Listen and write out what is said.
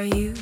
Are you,